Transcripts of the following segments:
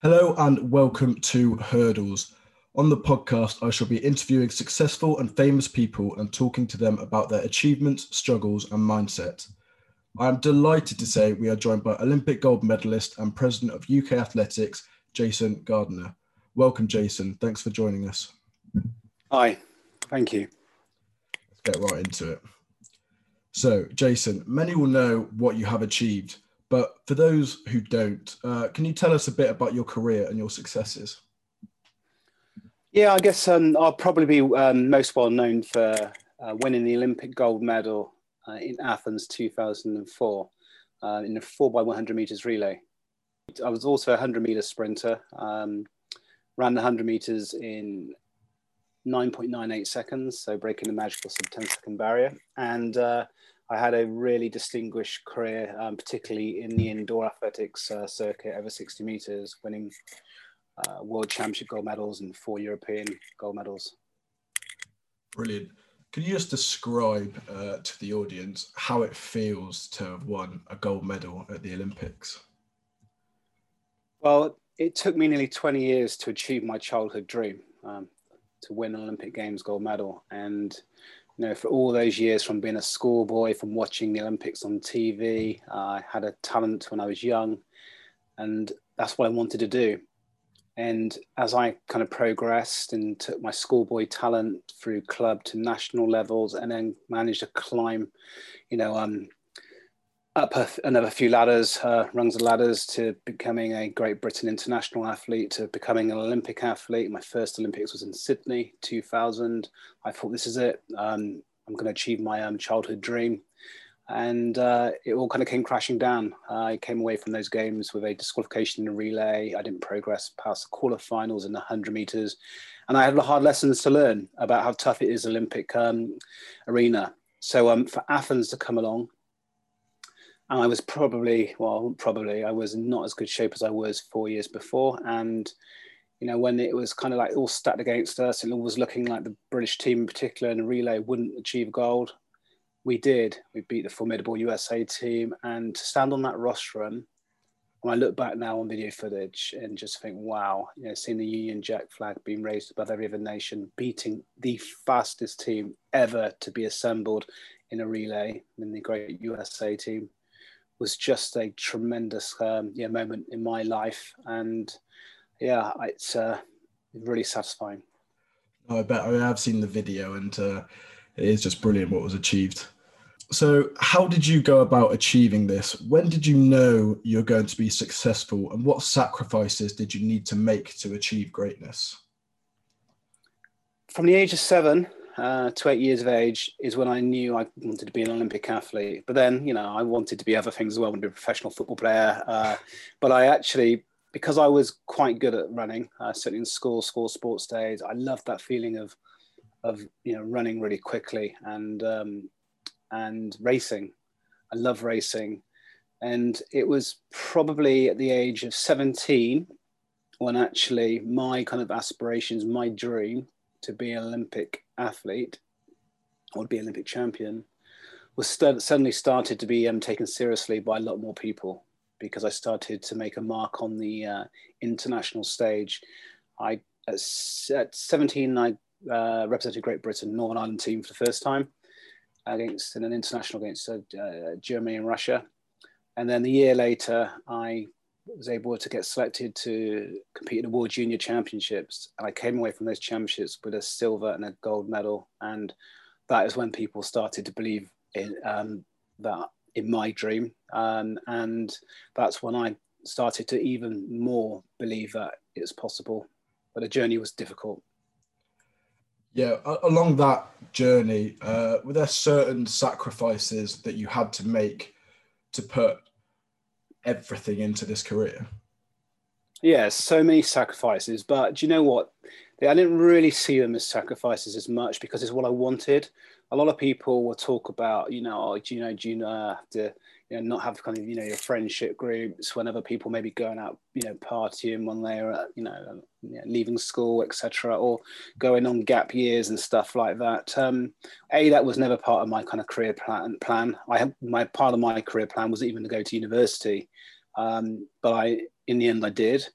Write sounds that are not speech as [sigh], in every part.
Hello and welcome to Hurdles. On the podcast, I shall be interviewing successful and famous people and talking to them about their achievements, struggles, and mindset. I am delighted to say we are joined by Olympic gold medalist and president of UK Athletics, Jason Gardener. Welcome, Jason. Thanks for joining us. Hi, thank you. Let's get right into it. So, Jason, many will know what you have achieved, but for those who don't, uh, can you tell us a bit about your career and your successes? Yeah, I guess um, I'll probably be um, most well known for uh, winning the Olympic gold medal uh, in Athens 2004 uh, in the 4x100 meters relay. I was also a 100 meter sprinter, um, ran the 100 meters in 9.98 seconds, so breaking the magical sub 10 second barrier. And uh, I had a really distinguished career, um, particularly in the indoor athletics uh, circuit over 60 meters, winning uh, world championship gold medals and four European gold medals. Brilliant. Can you just describe uh, to the audience how it feels to have won a gold medal at the Olympics? Well, it took me nearly 20 years to achieve my childhood dream um, to win an Olympic Games gold medal. And, you know, for all those years from being a schoolboy, from watching the Olympics on TV, I had a talent when I was young. And that's what I wanted to do. And as I kind of progressed and took my schoolboy talent through club to national levels and then managed to climb, you know, um, up a, another few ladders, uh, rungs of ladders to becoming a Great Britain international athlete, to becoming an Olympic athlete. My first Olympics was in Sydney, 2000. I thought this is it. Um, I'm going to achieve my um, childhood dream and uh, it all kind of came crashing down. I came away from those games with a disqualification in relay. I didn't progress past the quarterfinals in the 100 meters. And I had a hard lessons to learn about how tough it is Olympic um, arena. So um, for Athens to come along, and I was probably, well, probably, I was not as good shape as I was four years before. And, you know, when it was kind of like all stacked against us, it was looking like the British team in particular in the relay wouldn't achieve gold we did. We beat the formidable USA team, and to stand on that rostrum, when I look back now on video footage and just think, wow, you know, seeing the Union Jack flag being raised above every other nation, beating the fastest team ever to be assembled in a relay in the great USA team was just a tremendous um, yeah, moment in my life. And yeah, it's uh, really satisfying. I bet I have seen the video and uh, it is just brilliant what was achieved. So, how did you go about achieving this? When did you know you're going to be successful, and what sacrifices did you need to make to achieve greatness? From the age of seven uh, to eight years of age is when I knew I wanted to be an Olympic athlete. But then, you know, I wanted to be other things as well, I wanted to be a professional football player. Uh, but I actually, because I was quite good at running, uh, certainly in school, school sports days, I loved that feeling of of you know running really quickly and um, and racing. I love racing. And it was probably at the age of 17 when actually my kind of aspirations, my dream to be an Olympic athlete or to be Olympic champion was st- suddenly started to be um, taken seriously by a lot more people because I started to make a mark on the uh, international stage. I at, at 17 I uh, represented Great Britain Northern Ireland team for the first time against in an international against uh, Germany and Russia. And then the year later, I was able to get selected to compete in the World Junior Championships. And I came away from those championships with a silver and a gold medal. And that is when people started to believe in um, that in my dream. Um, and that's when I started to even more believe that it's possible. But the journey was difficult. Yeah, along that journey, uh, were there certain sacrifices that you had to make to put everything into this career? Yeah, so many sacrifices, but do you know what? I didn't really see them as sacrifices as much because it's what I wanted. A lot of people will talk about, you know, oh, do you know, do you know, have to you know, not have kind of, you know, your friendship groups whenever people may be going out, you know, partying when they're, you know, leaving school, etc., or going on gap years and stuff like that. Um, a, that was never part of my kind of career plan. Plan. I had my part of my career plan was even to go to university, um, but I, in the end, I did.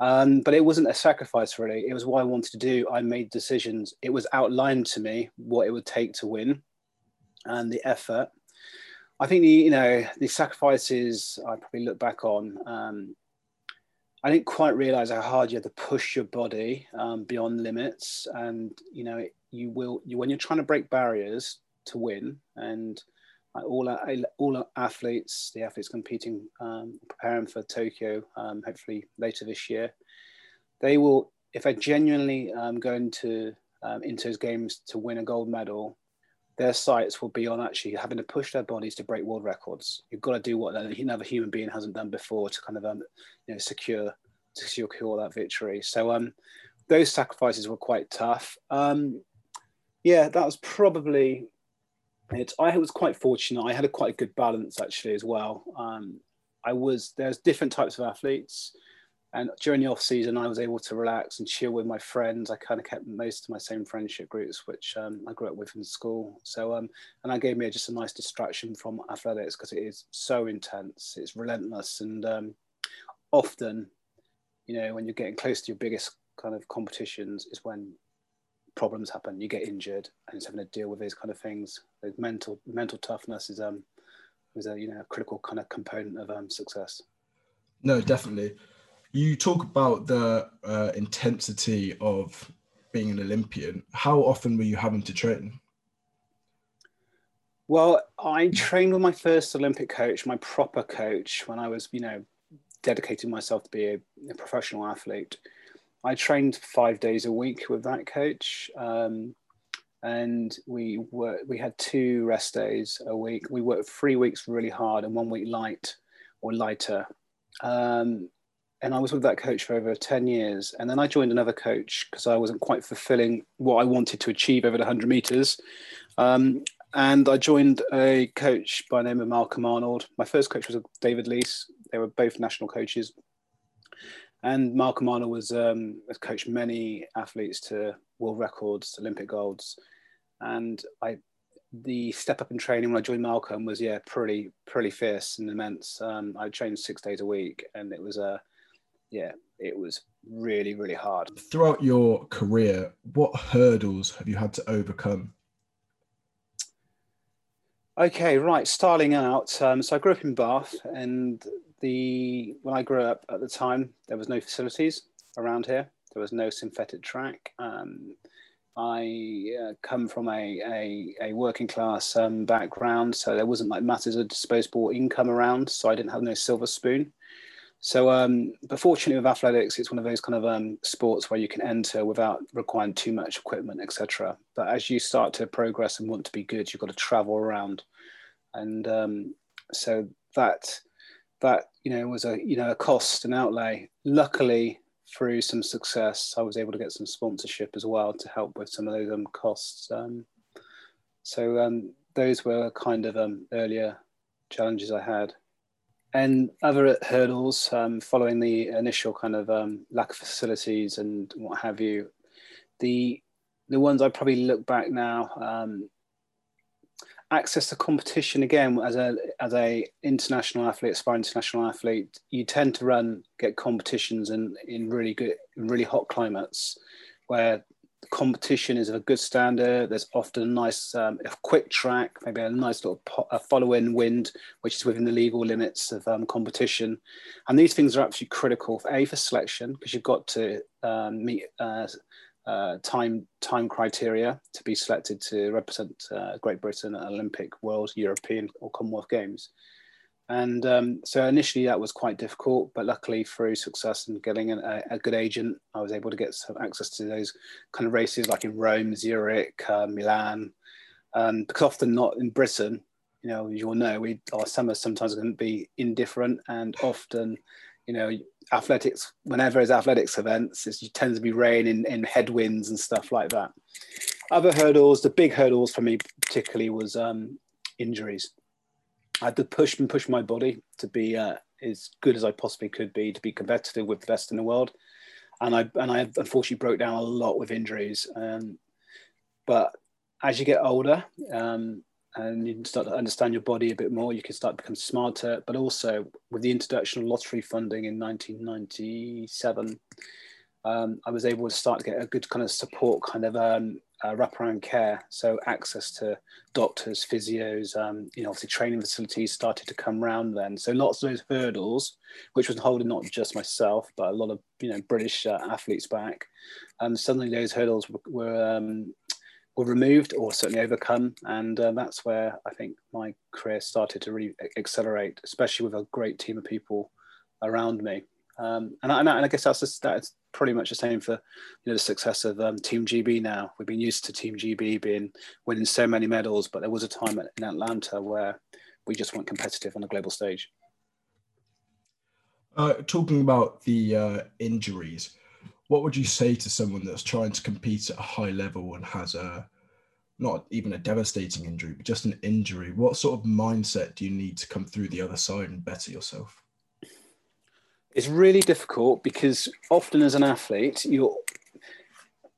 Um, but it wasn't a sacrifice really. It was what I wanted to do. I made decisions. It was outlined to me what it would take to win, and the effort. I think the you know the sacrifices I probably look back on. Um, I didn't quite realize how hard you had to push your body um, beyond limits, and you know you will you when you're trying to break barriers to win, and all all athletes, the athletes competing, um, preparing for Tokyo, um, hopefully later this year, they will, if they're genuinely um, going to um, into those games to win a gold medal, their sights will be on actually having to push their bodies to break world records. You've got to do what another human being hasn't done before to kind of um, you know secure to secure that victory. So um, those sacrifices were quite tough. Um, yeah, that was probably it, I was quite fortunate. I had a quite a good balance actually as well. Um, I was there's different types of athletes, and during the off season, I was able to relax and chill with my friends. I kind of kept most of my same friendship groups, which um, I grew up with in school. So, um, and that gave me just a nice distraction from athletics because it is so intense, it's relentless, and um, often, you know, when you're getting close to your biggest kind of competitions, is when problems happen. You get injured, and it's having to deal with these kind of things. The mental mental toughness is um is a you know a critical kind of component of um success. No, definitely. You talk about the uh, intensity of being an Olympian. How often were you having to train? Well, I trained with my first Olympic coach, my proper coach, when I was, you know, dedicating myself to be a, a professional athlete. I trained five days a week with that coach. Um, and we were we had two rest days a week. We worked three weeks really hard and one week light or lighter. Um, and I was with that coach for over 10 years. And then I joined another coach because I wasn't quite fulfilling what I wanted to achieve over the 100 meters. Um, and I joined a coach by the name of Malcolm Arnold. My first coach was David Lease. They were both national coaches. And Malcolm Arnold was um, has coached many athletes to world records, Olympic golds, and I the step up in training when I joined Malcolm was yeah pretty pretty fierce and immense. Um, I trained six days a week, and it was a yeah it was really really hard. Throughout your career, what hurdles have you had to overcome? Okay, right. Starting out, um, so I grew up in Bath, and the when I grew up at the time, there was no facilities around here. There was no synthetic track. Um, I uh, come from a, a, a working class um, background, so there wasn't like masses of disposable income around. So I didn't have no silver spoon. So, um, but fortunately with athletics, it's one of those kind of um, sports where you can enter without requiring too much equipment, etc. But as you start to progress and want to be good, you've got to travel around, and um, so that that you know was a you know a cost and outlay. Luckily, through some success, I was able to get some sponsorship as well to help with some of those um, costs. Um, so um, those were kind of um, earlier challenges I had. And other hurdles um, following the initial kind of um, lack of facilities and what have you, the the ones I probably look back now um, access to competition again as a as a international athlete, aspiring international athlete, you tend to run get competitions in in really good, in really hot climates, where the competition is of a good standard. There's often a nice, um, a quick track, maybe a nice little po- a follow-in wind, which is within the legal limits of um, competition. And these things are absolutely critical for a for selection because you've got to um, meet uh, uh, time time criteria to be selected to represent uh, Great Britain at Olympic, World, European, or Commonwealth Games. And um, so initially that was quite difficult, but luckily through success and getting a, a, good agent, I was able to get some access to those kind of races like in Rome, Zurich, uh, Milan, um, because often not in Britain. You know, as you'll know we our summers sometimes to be indifferent, and often, you know, athletics, whenever there's athletics events, it tends to be rain in, in headwinds and stuff like that. Other hurdles, the big hurdles for me particularly was um, injuries. I had to push and push my body to be uh, as good as I possibly could be to be competitive with the best in the world. And I and I unfortunately broke down a lot with injuries. Um, but as you get older, um, and you start to understand your body a bit more. You can start to become smarter, but also with the introduction of lottery funding in 1997, um, I was able to start to get a good kind of support kind of um, uh, wraparound care. So access to doctors, physios, um, you know, obviously training facilities started to come around then. So lots of those hurdles, which was holding not just myself, but a lot of, you know, British uh, athletes back. Um, suddenly those hurdles were, were um, were removed or certainly overcome. And uh, that's where I think my career started to really accelerate, especially with a great team of people around me. Um, and, I, and, I, guess that's just, that's pretty much the same for you know the success of um, Team GB. Now we've been used to Team GB being winning so many medals, but there was a time in Atlanta where we just weren't competitive on the global stage. Uh, talking about the uh, injuries, what would you say to someone that's trying to compete at a high level and has a not even a devastating injury, but just an injury? What sort of mindset do you need to come through the other side and better yourself? It's really difficult because often as an athlete, you're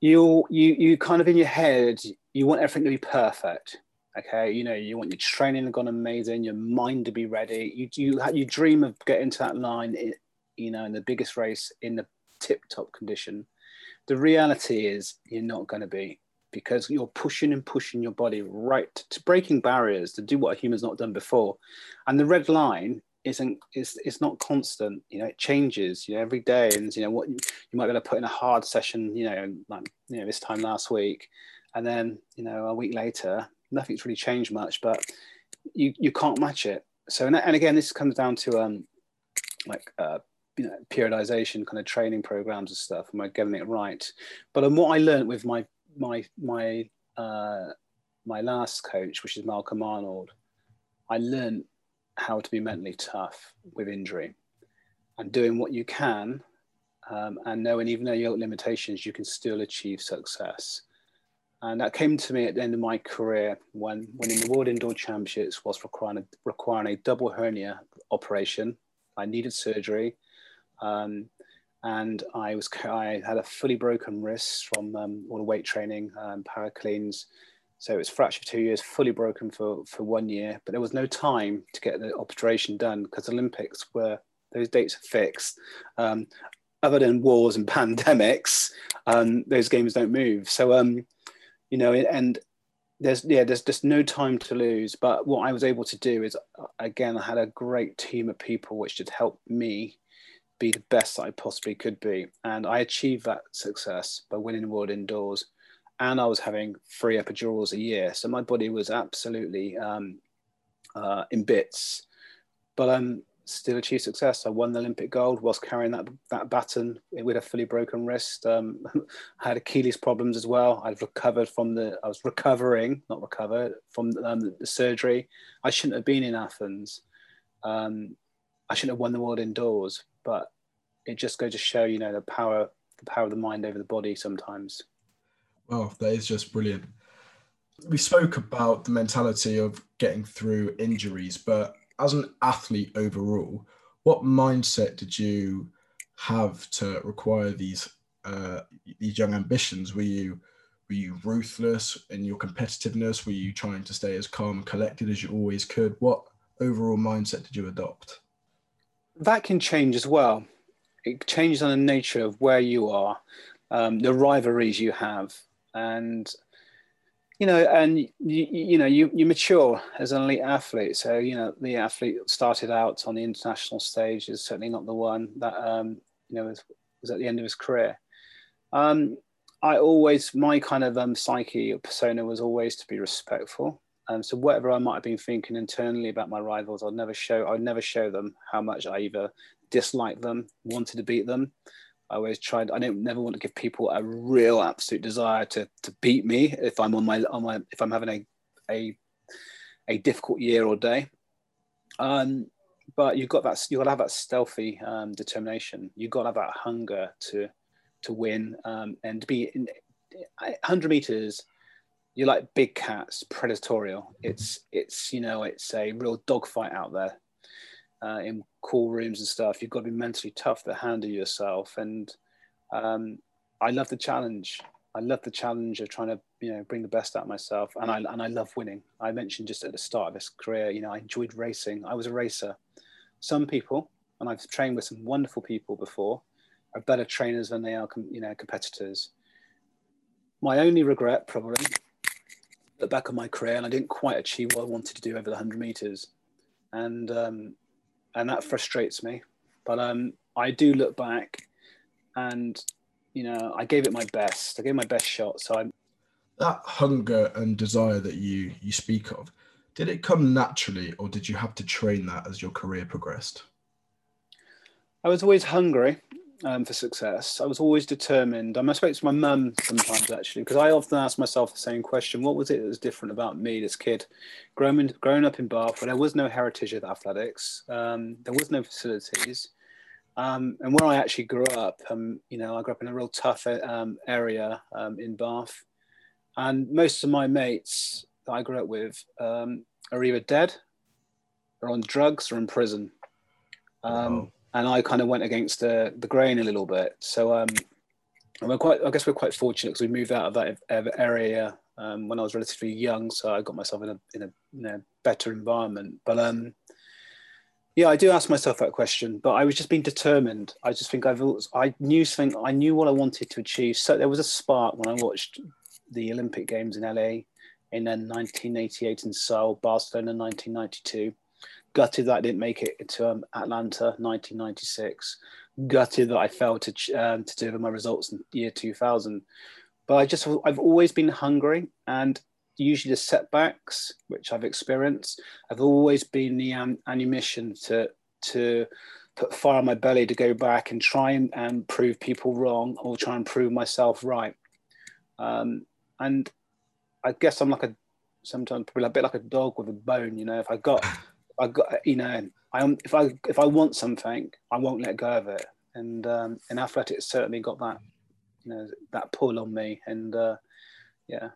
you you you kind of in your head you want everything to be perfect okay you know you want your training to go amazing your mind to be ready you you you dream of getting to that line you know in the biggest race in the tip top condition. The reality is you're not going to be because you're pushing and pushing your body right to breaking barriers to do what a human's not done before. And the red line isn't is it's not constant you know it changes you know every day and you know what you, might be able to put in a hard session you know like you know this time last week and then you know a week later nothing's really changed much but you you can't match it so and, and again this comes down to um like uh, you know, periodization kind of training programs and stuff. Am I getting it right? But um, what I learned with my my my uh, my last coach, which is Malcolm Arnold, I learned how to be mentally tough with injury and doing what you can um, and knowing even though you have limitations, you can still achieve success. And that came to me at the end of my career when winning the World Indoor Championships was requiring a, requiring a double hernia operation. I needed surgery. Um, and I was I had a fully broken wrist from um, all the weight training, um, power cleans. So it was fractured two years, fully broken for, for one year, but there was no time to get the operation done because Olympics were those dates are fixed. Um, other than wars and [laughs] pandemics, um, those games don't move. So um, you know, and there's yeah, there's just no time to lose. But what I was able to do is again, I had a great team of people which did help me be the best I possibly could be. And I achieved that success by winning the world indoors. And I was having three epidurals a year. So my body was absolutely um, uh, in bits. But I'm still achieved success. I won the Olympic gold whilst carrying that, that baton with a fully broken wrist. Um, [laughs] I had Achilles problems as well. I've recovered from the, I was recovering, not recovered, from um, the surgery. I shouldn't have been in Athens. Um, I shouldn't have won the world indoors, but it just goes to show, you know, the power, the power of the mind over the body sometimes. Well, that is just brilliant. We spoke about the mentality of getting through injuries, but as an athlete overall, what mindset did you have to require these uh, these young ambitions? Were you were you ruthless in your competitiveness? Were you trying to stay as calm and collected as you always could? What overall mindset did you adopt? that can change as well. It changes on the nature of where you are, um, the rivalries you have, and you know, and you, you know, you, you mature as an elite athlete. So you know, the athlete started out on the international stage is certainly not the one that um, you know was, was at the end of his career. Um, I always my kind of um, psyche or persona was always to be respectful um, so whatever I might have been thinking internally about my rivals, I'd never show. I'd never show them how much I either disliked them, wanted to beat them. I always tried. I don't never want to give people a real absolute desire to to beat me if I'm on my on my if I'm having a a a difficult year or day. Um, but you've got that you've got to have that stealthy um, determination. You've got to have that hunger to to win um, and to be in 100 meters you're like big cats, predatorial. It's it's you know it's a real dogfight out there uh, in cool rooms and stuff. You've got to be mentally tough to handle yourself, and um, I love the challenge. I love the challenge of trying to you know bring the best out of myself, and I and I love winning. I mentioned just at the start of this career, you know, I enjoyed racing. I was a racer. Some people, and I've trained with some wonderful people before, are better trainers than they are, you know, competitors. My only regret, probably, look back on my career, and I didn't quite achieve what I wanted to do over the hundred meters, and um, and that frustrates me. But um, I do look back, and you know, I gave it my best. I gave my best shot. So I'm that hunger and desire that you you speak of. Did it come naturally, or did you have to train that as your career progressed? I was always hungry um, for success. I was always determined. I spoke to my mum sometimes actually, because I often ask myself the same question: What was it that was different about me, this kid, growing growing up in Bath, where there was no heritage of athletics, um, there was no facilities, um, and where I actually grew up, um, you know, I grew up in a real tough um, area um, in Bath, and most of my mates that I grew up with um, are either dead, or on drugs, or in prison. Um, wow. And I kind of went against the, the grain a little bit. So um, we're quite, I guess we're quite fortunate because we moved out of that area um, when I was relatively young. So I got myself in a in a better environment. But um, yeah, I do ask myself that question, but I was just being determined. I just think I've I knew something. I knew what I wanted to achieve. So there was a spark when I watched the Olympic Games in LA in uh, 1988 in Seoul, Barcelona 1992. Gutted that I didn't make it to um, Atlanta 1996. Gutted that I failed to um, to deliver my results in year 2000. But I just I've always been hungry, and usually the setbacks which I've experienced have always been the um, ammunition to to put fire on my belly to go back and try and, and prove people wrong or try and prove myself right. Um, and I guess I'm like a sometimes a bit like a dog with a bone. You know, if I got, I got, you know, I am if I if I want something, I won't let go of it. And um, in athletics, certainly got that, you know, that pull on me. And uh, yeah,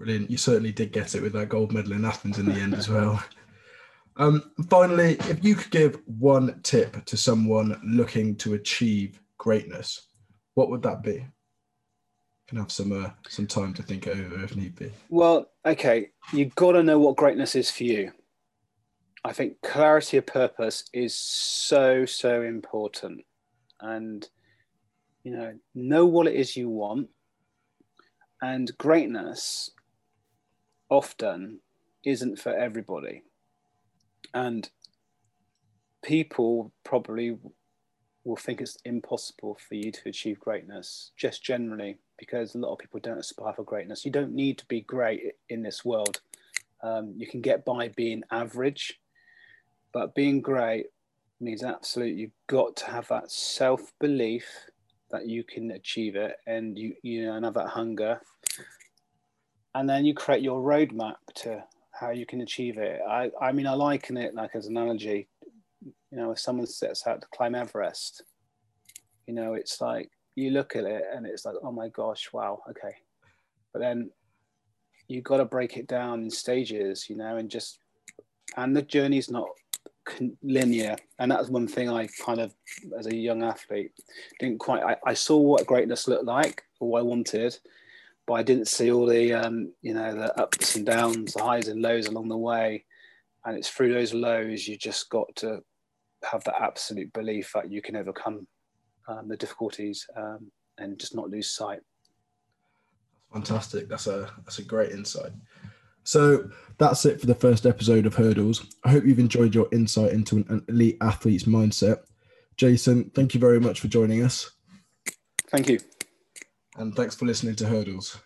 Brilliant. You certainly did get it with that gold medal in Athens in the end as well. [laughs] Um, finally, if you could give one tip to someone looking to achieve greatness, what would that be? You can have some uh, some time to think over if need be. Well, okay, you've got to know what greatness is for you. I think clarity of purpose is so so important, and you know, know what it is you want. And greatness often isn't for everybody. And people probably will think it's impossible for you to achieve greatness, just generally, because a lot of people don't aspire for greatness. You don't need to be great in this world. Um, you can get by being average, but being great means absolutely you've got to have that self belief that you can achieve it and you you know and have that hunger and then you create your roadmap to how you can achieve it. I, I mean, I liken it like as an analogy. You know, if someone sets out to climb Everest, you know, it's like you look at it and it's like, oh my gosh, wow, okay. But then you've got to break it down in stages, you know, and just, and the journey's not linear. And that's one thing I kind of, as a young athlete, didn't quite, I, I saw what greatness looked like, or what I wanted but I didn't see all the um, you know the ups and downs, the highs and lows along the way. And it's through those lows you just got to have that absolute belief that you can overcome um, the difficulties um, and just not lose sight. Fantastic. That's a that's a great insight. So that's it for the first episode of Hurdles. I hope you've enjoyed your insight into an elite athlete's mindset. Jason, thank you very much for joining us. Thank you and thanks for listening to Hurdles.